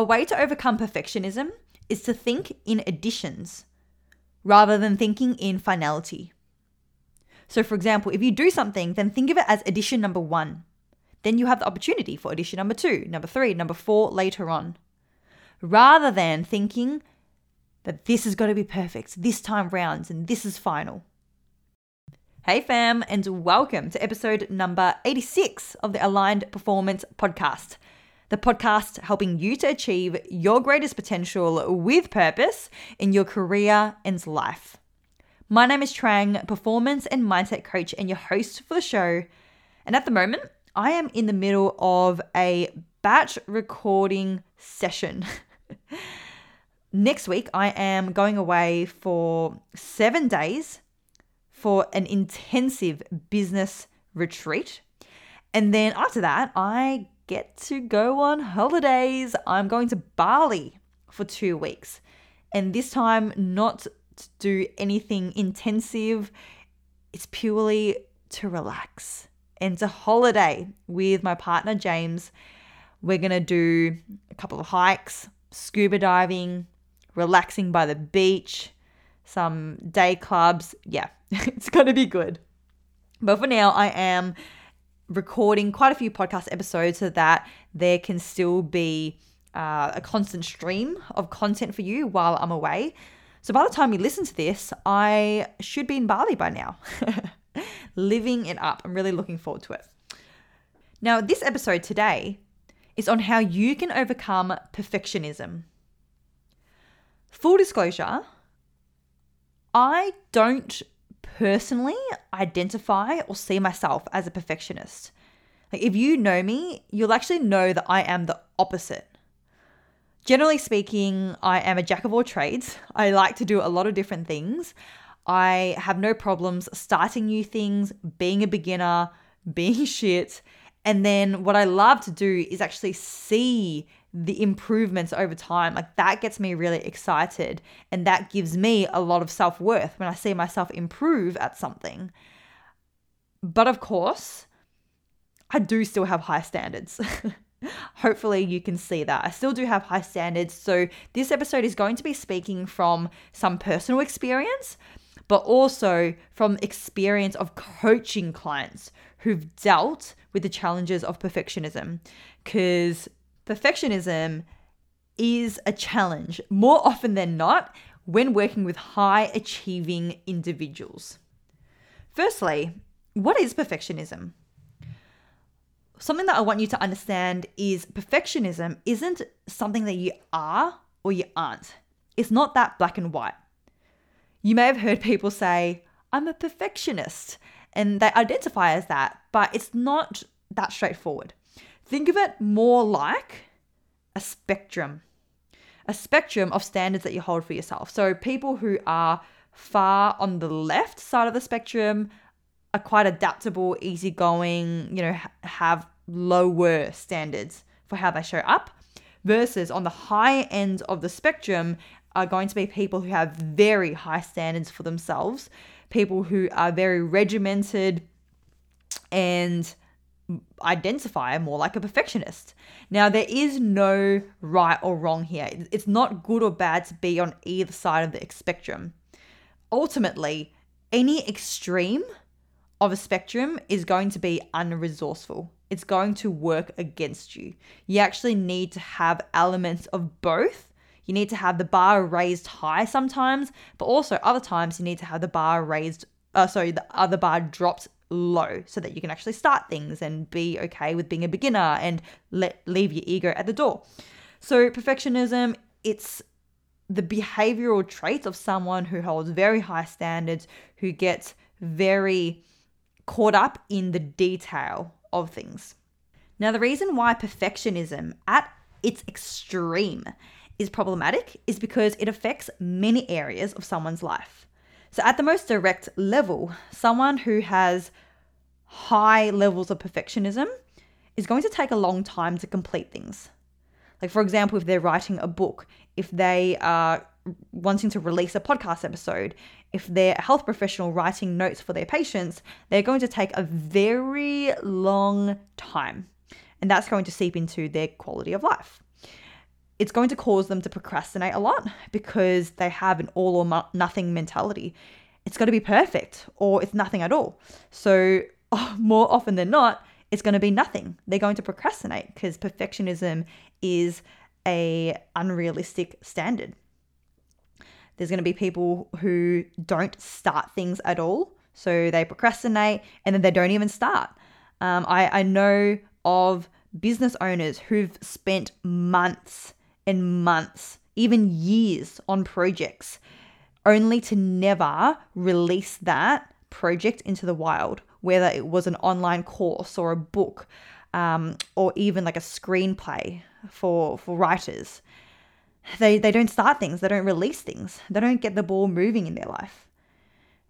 A way to overcome perfectionism is to think in additions rather than thinking in finality. So, for example, if you do something, then think of it as addition number one. Then you have the opportunity for addition number two, number three, number four later on. Rather than thinking that this is going to be perfect this time round and this is final. Hey, fam, and welcome to episode number 86 of the Aligned Performance Podcast, the podcast helping you to achieve your greatest potential with purpose in your career and life. My name is Trang, performance and mindset coach, and your host for the show. And at the moment, I am in the middle of a batch recording session. Next week, I am going away for seven days for an intensive business retreat. And then after that, I get to go on holidays. I'm going to Bali for two weeks. And this time, not to do anything intensive, it's purely to relax and to holiday with my partner, James. We're going to do a couple of hikes, scuba diving, relaxing by the beach, some day clubs. Yeah, it's going to be good. But for now, I am recording quite a few podcast episodes so that there can still be uh, a constant stream of content for you while I'm away. So by the time you listen to this, I should be in Bali by now, living it up. I'm really looking forward to it. Now, this episode today is on how you can overcome perfectionism. Full disclosure, I don't personally identify or see myself as a perfectionist. Like if you know me, you'll actually know that I am the opposite. Generally speaking, I am a jack of all trades. I like to do a lot of different things. I have no problems starting new things, being a beginner, being shit. And then what I love to do is actually see the improvements over time. Like that gets me really excited. And that gives me a lot of self worth when I see myself improve at something. But of course, I do still have high standards. Hopefully, you can see that. I still do have high standards. So, this episode is going to be speaking from some personal experience, but also from experience of coaching clients who've dealt with the challenges of perfectionism. Because perfectionism is a challenge more often than not when working with high achieving individuals. Firstly, what is perfectionism? Something that I want you to understand is perfectionism isn't something that you are or you aren't. It's not that black and white. You may have heard people say, I'm a perfectionist, and they identify as that, but it's not that straightforward. Think of it more like a spectrum, a spectrum of standards that you hold for yourself. So people who are far on the left side of the spectrum are quite adaptable, easygoing, you know, have lower standards for how they show up, versus on the high end of the spectrum are going to be people who have very high standards for themselves, people who are very regimented and identify more like a perfectionist. Now, there is no right or wrong here. It's not good or bad to be on either side of the spectrum. Ultimately, any extreme of a spectrum is going to be unresourceful. It's going to work against you. You actually need to have elements of both. You need to have the bar raised high sometimes, but also other times you need to have the bar raised, uh, sorry, the other bar dropped low so that you can actually start things and be okay with being a beginner and let leave your ego at the door. So perfectionism, it's the behavioral traits of someone who holds very high standards, who gets very caught up in the detail of things. Now, the reason why perfectionism at its extreme is problematic is because it affects many areas of someone's life. So, at the most direct level, someone who has high levels of perfectionism is going to take a long time to complete things. Like, for example, if they're writing a book, if they are wanting to release a podcast episode, if they're a health professional writing notes for their patients, they're going to take a very long time. And that's going to seep into their quality of life. It's going to cause them to procrastinate a lot because they have an all or nothing mentality. It's got to be perfect or it's nothing at all. So, more often than not, it's going to be nothing. They're going to procrastinate because perfectionism is a unrealistic standard. There's going to be people who don't start things at all. So they procrastinate and then they don't even start. Um, I, I know of business owners who've spent months and months, even years on projects, only to never release that project into the wild, whether it was an online course or a book um, or even like a screenplay for, for writers. They, they don't start things, they don't release things, they don't get the ball moving in their life.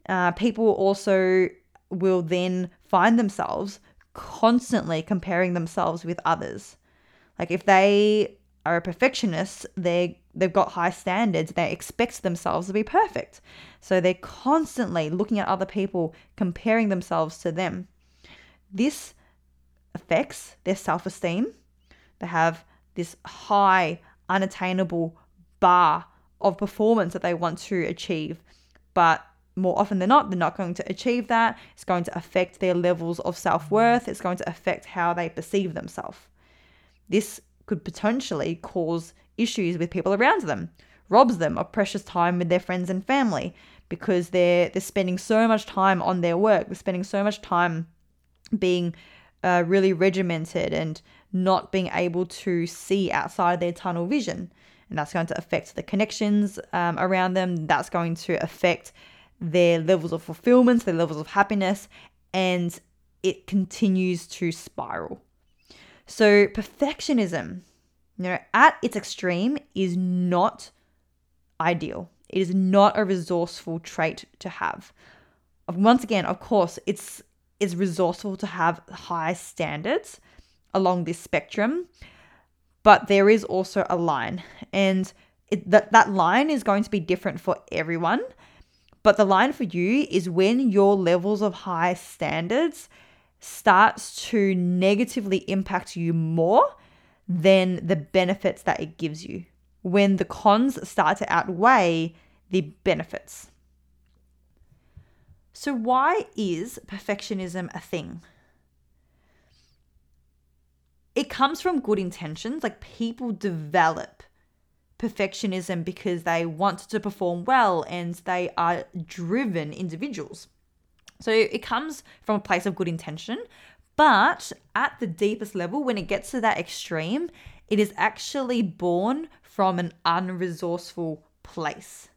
Uh, people also will then find themselves constantly comparing themselves with others. Like if they are a perfectionist, they they've got high standards, they expect themselves to be perfect. So they're constantly looking at other people, comparing themselves to them. This affects their self-esteem. They have this high unattainable bar of performance that they want to achieve. But more often than not, they're not going to achieve that. It's going to affect their levels of self worth. It's going to affect how they perceive themselves. This could potentially cause issues with people around them, robs them of precious time with their friends and family because they're they're spending so much time on their work. They're spending so much time being uh, really regimented and not being able to see outside their tunnel vision. And that's going to affect the connections um, around them. That's going to affect their levels of fulfillment, their levels of happiness, and it continues to spiral. So, perfectionism, you know, at its extreme is not ideal. It is not a resourceful trait to have. Once again, of course, it's it's resourceful to have high standards along this spectrum, but there is also a line, and it, that that line is going to be different for everyone. But the line for you is when your levels of high standards starts to negatively impact you more than the benefits that it gives you. When the cons start to outweigh the benefits. So, why is perfectionism a thing? it comes from good intentions. Like people develop perfectionism because they want to perform well and they are driven individuals. So it comes from a place of good intention, but at the deepest level, when it gets to that extreme, it is actually born from an unresourceful place.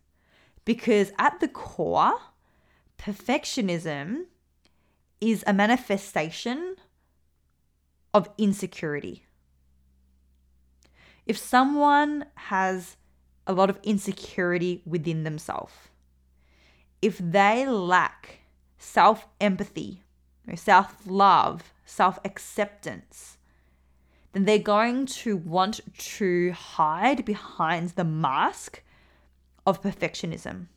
Because at the core, perfectionism is a manifestation of insecurity. If someone has a lot of insecurity within themselves, if they lack self empathy, self love, self acceptance, then they're going to want to hide behind the mask of perfectionism.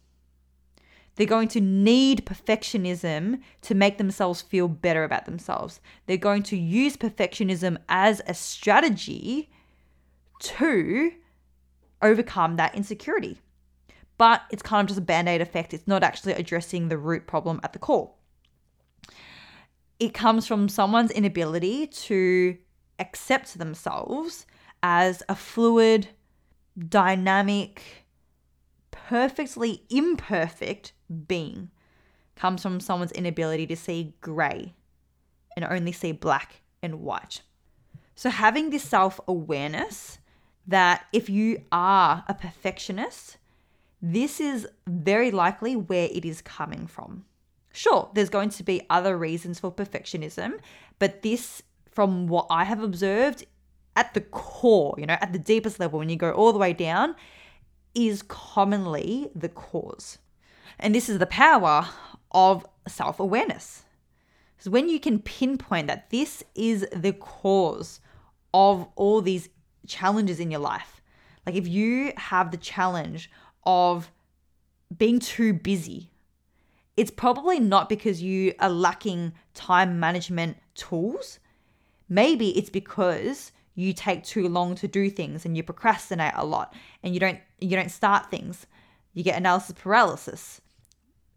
They're going to need perfectionism to make themselves feel better about themselves. They're going to use perfectionism as a strategy to overcome that insecurity. But it's kind of just a band aid effect. It's not actually addressing the root problem at the core. It comes from someone's inability to accept themselves as a fluid, dynamic, perfectly imperfect being comes from someone's inability to see grey and only see black and white. So, having this self awareness that if you are a perfectionist, this is very likely where it is coming from. Sure, there's going to be other reasons for perfectionism, but this, from what I have observed, at the core, you know, at the deepest level, when you go all the way down, is commonly the cause. And this is the power of self awareness. So when you can pinpoint that this is the cause of all these challenges in your life, like if you have the challenge of being too busy, it's probably not because you are lacking time management tools. Maybe it's because you take too long to do things and you procrastinate a lot and you don't you don't start things. You get analysis paralysis.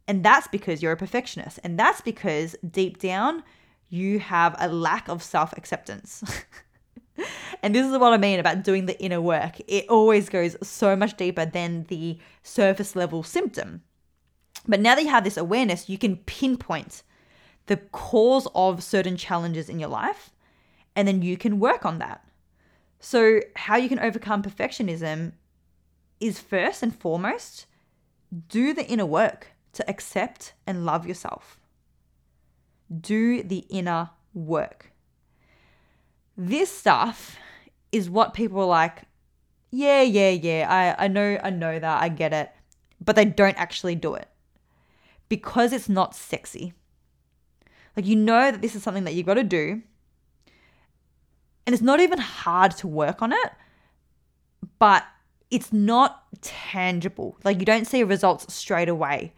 And that's because you're a perfectionist. And that's because deep down you have a lack of self-acceptance. and this is what I mean about doing the inner work. It always goes so much deeper than the surface level symptom. But now that you have this awareness, you can pinpoint the cause of certain challenges in your life, and then you can work on that. So, how you can overcome perfectionism is first and foremost do the inner work to accept and love yourself. Do the inner work. This stuff is what people are like, yeah, yeah, yeah, I, I know, I know that, I get it, but they don't actually do it because it's not sexy. Like, you know that this is something that you got to do, and it's not even hard to work on it, but it's not tangible. Like, you don't see results straight away.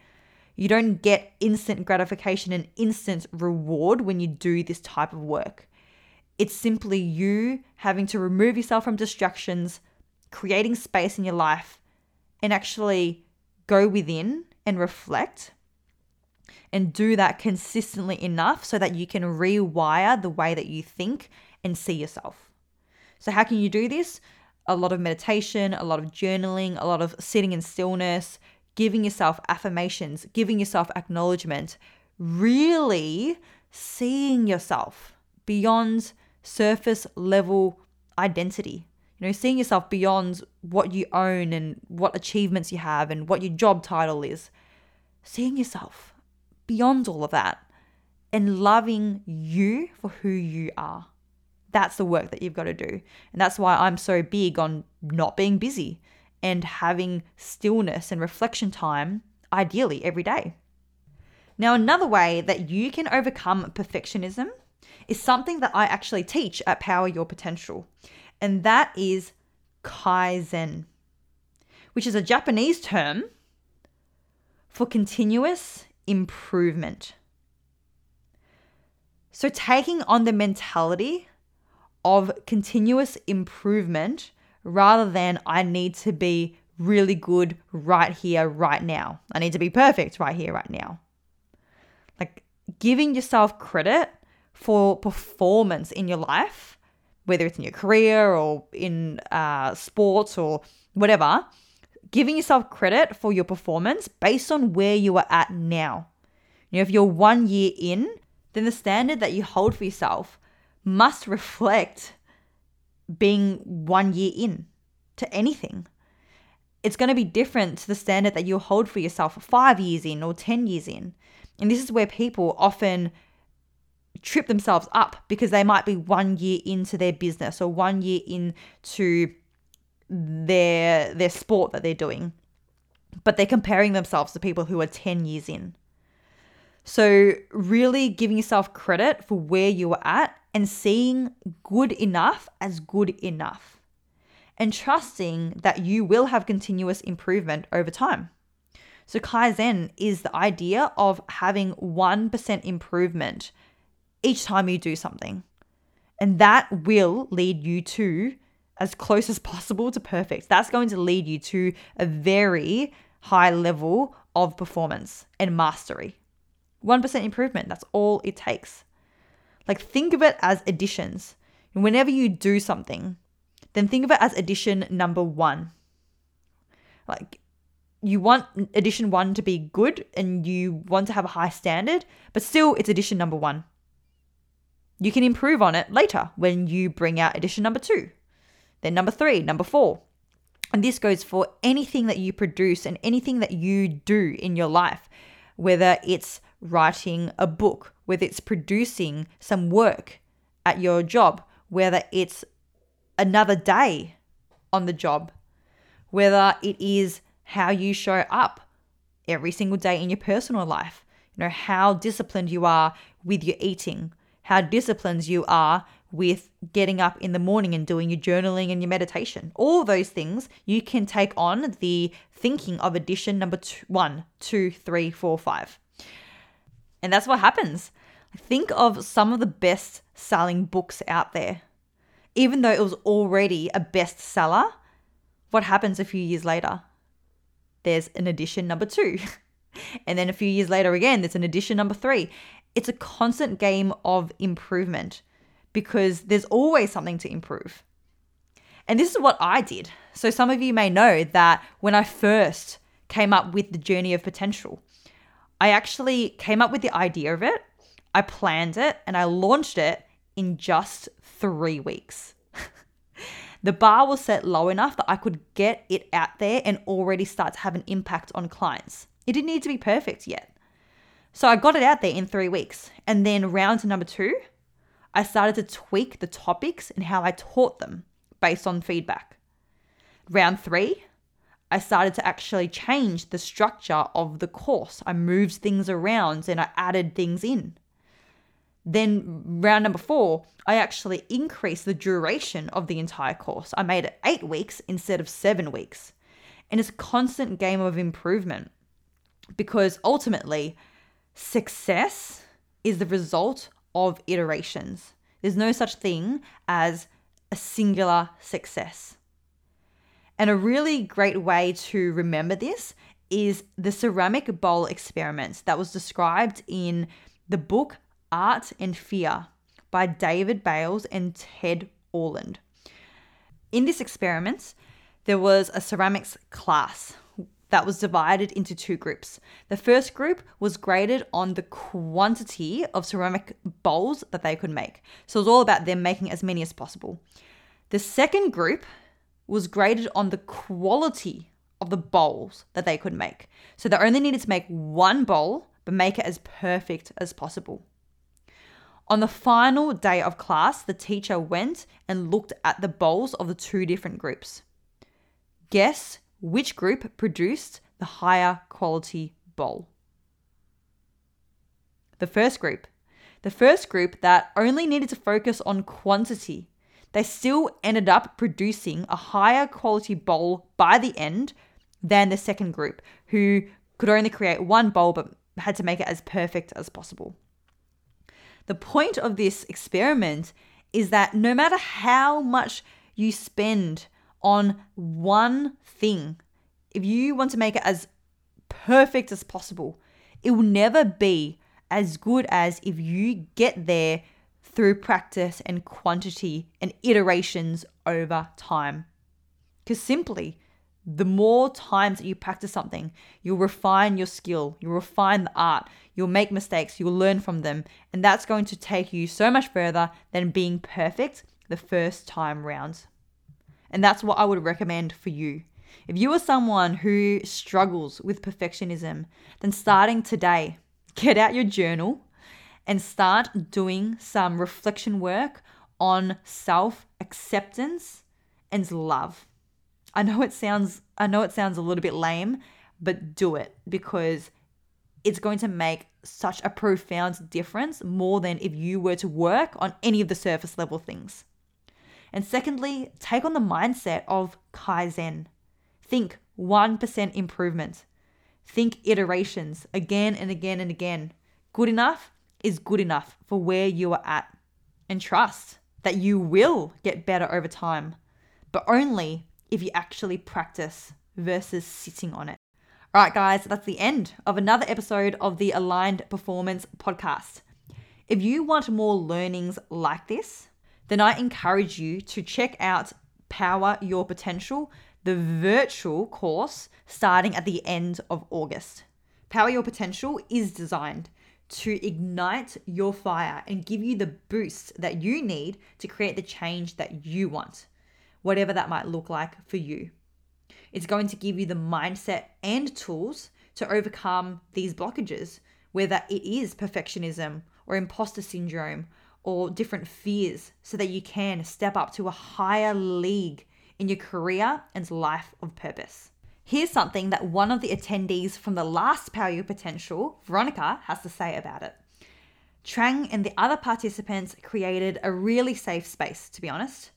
You don't get instant gratification and instant reward when you do this type of work. It's simply you having to remove yourself from distractions, creating space in your life, and actually go within and reflect and do that consistently enough so that you can rewire the way that you think and see yourself. So, how can you do this? A lot of meditation, a lot of journaling, a lot of sitting in stillness, giving yourself affirmations, giving yourself acknowledgement, really seeing yourself beyond surface level identity. You know, seeing yourself beyond what you own and what achievements you have and what your job title is. Seeing yourself beyond all of that and loving you for who you are. That's the work that you've got to do. And that's why I'm so big on not being busy and having stillness and reflection time, ideally every day. Now, another way that you can overcome perfectionism is something that I actually teach at Power Your Potential, and that is Kaizen, which is a Japanese term for continuous improvement. So, taking on the mentality of continuous improvement rather than I need to be really good right here, right now. I need to be perfect right here, right now. Like giving yourself credit for performance in your life, whether it's in your career or in uh, sports or whatever, giving yourself credit for your performance based on where you are at now. You know, if you're one year in, then the standard that you hold for yourself must reflect being one year in to anything. It's going to be different to the standard that you'll hold for yourself five years in or 10 years in. And this is where people often trip themselves up because they might be one year into their business or one year into their their sport that they're doing but they're comparing themselves to people who are 10 years in. So really giving yourself credit for where you are at and seeing good enough as good enough and trusting that you will have continuous improvement over time. So kaizen is the idea of having 1% improvement each time you do something. And that will lead you to as close as possible to perfect. That's going to lead you to a very high level of performance and mastery. 1% improvement, that's all it takes. Like, think of it as additions. And whenever you do something, then think of it as addition number one. Like, you want addition one to be good and you want to have a high standard, but still, it's addition number one. You can improve on it later when you bring out edition number two, then number three, number four. And this goes for anything that you produce and anything that you do in your life, whether it's writing a book, whether it's producing some work at your job, whether it's another day on the job, whether it is how you show up every single day in your personal life, you know, how disciplined you are with your eating, how disciplined you are with getting up in the morning and doing your journaling and your meditation. All those things you can take on the thinking of addition number two, one, two, three, four, five. And that's what happens. Think of some of the best selling books out there. even though it was already a bestseller, what happens a few years later? There's an edition number two. and then a few years later, again, there's an edition number three. It's a constant game of improvement because there's always something to improve. And this is what I did. So, some of you may know that when I first came up with the journey of potential, I actually came up with the idea of it, I planned it, and I launched it in just three weeks. the bar was set low enough that I could get it out there and already start to have an impact on clients. It didn't need to be perfect yet. So I got it out there in three weeks. And then round number two, I started to tweak the topics and how I taught them based on feedback. Round three, I started to actually change the structure of the course. I moved things around and I added things in. Then, round number four, I actually increased the duration of the entire course. I made it eight weeks instead of seven weeks. And it's a constant game of improvement because ultimately, success is the result of iterations. There's no such thing as a singular success. And a really great way to remember this is the ceramic bowl experiment that was described in the book Art and Fear by David Bayles and Ted Orland. In this experiment, there was a ceramics class that was divided into two groups. The first group was graded on the quantity of ceramic bowls that they could make. So it was all about them making as many as possible. The second group was graded on the quality of the bowls that they could make. So they only needed to make one bowl, but make it as perfect as possible. On the final day of class, the teacher went and looked at the bowls of the two different groups. Guess which group produced the higher quality bowl? The first group. The first group that only needed to focus on quantity. They still ended up producing a higher quality bowl by the end than the second group, who could only create one bowl but had to make it as perfect as possible. The point of this experiment is that no matter how much you spend on one thing. If you want to make it as perfect as possible, it will never be as good as if you get there through practice and quantity and iterations over time. Because simply, the more times that you practice something, you'll refine your skill, you'll refine the art, you'll make mistakes, you'll learn from them, and that's going to take you so much further than being perfect the first time round. And that's what I would recommend for you. If you are someone who struggles with perfectionism, then starting today, get out your journal and start doing some reflection work on self acceptance and love. I know it sounds I know it sounds a little bit lame, but do it because it's going to make such a profound difference more than if you were to work on any of the surface level things. And secondly, take on the mindset of Kaizen. Think 1% improvement. Think iterations again and again and again. Good enough is good enough for where you are at. And trust that you will get better over time, but only if you actually practice versus sitting on it. All right, guys, that's the end of another episode of the Aligned Performance Podcast. If you want more learnings like this, then I encourage you to check out Power Your Potential, the virtual course starting at the end of August. Power Your Potential is designed to ignite your fire and give you the boost that you need to create the change that you want, whatever that might look like for you. It's going to give you the mindset and tools to overcome these blockages, whether it is perfectionism or imposter syndrome or different fears so that you can step up to a higher league in your career and life of purpose. Here's something that one of the attendees from the last Power Your Potential, Veronica, has to say about it. Trang and the other participants created a really safe space, to be honest.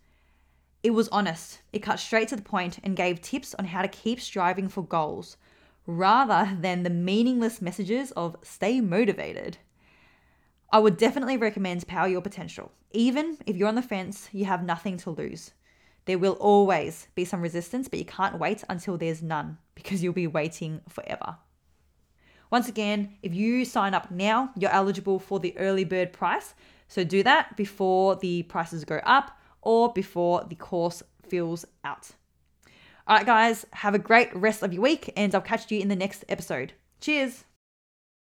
It was honest, it cut straight to the point and gave tips on how to keep striving for goals, rather than the meaningless messages of stay motivated I would definitely recommend Power Your Potential. Even if you're on the fence, you have nothing to lose. There will always be some resistance, but you can't wait until there's none because you'll be waiting forever. Once again, if you sign up now, you're eligible for the early bird price. So do that before the prices go up or before the course fills out. All right, guys, have a great rest of your week, and I'll catch you in the next episode. Cheers.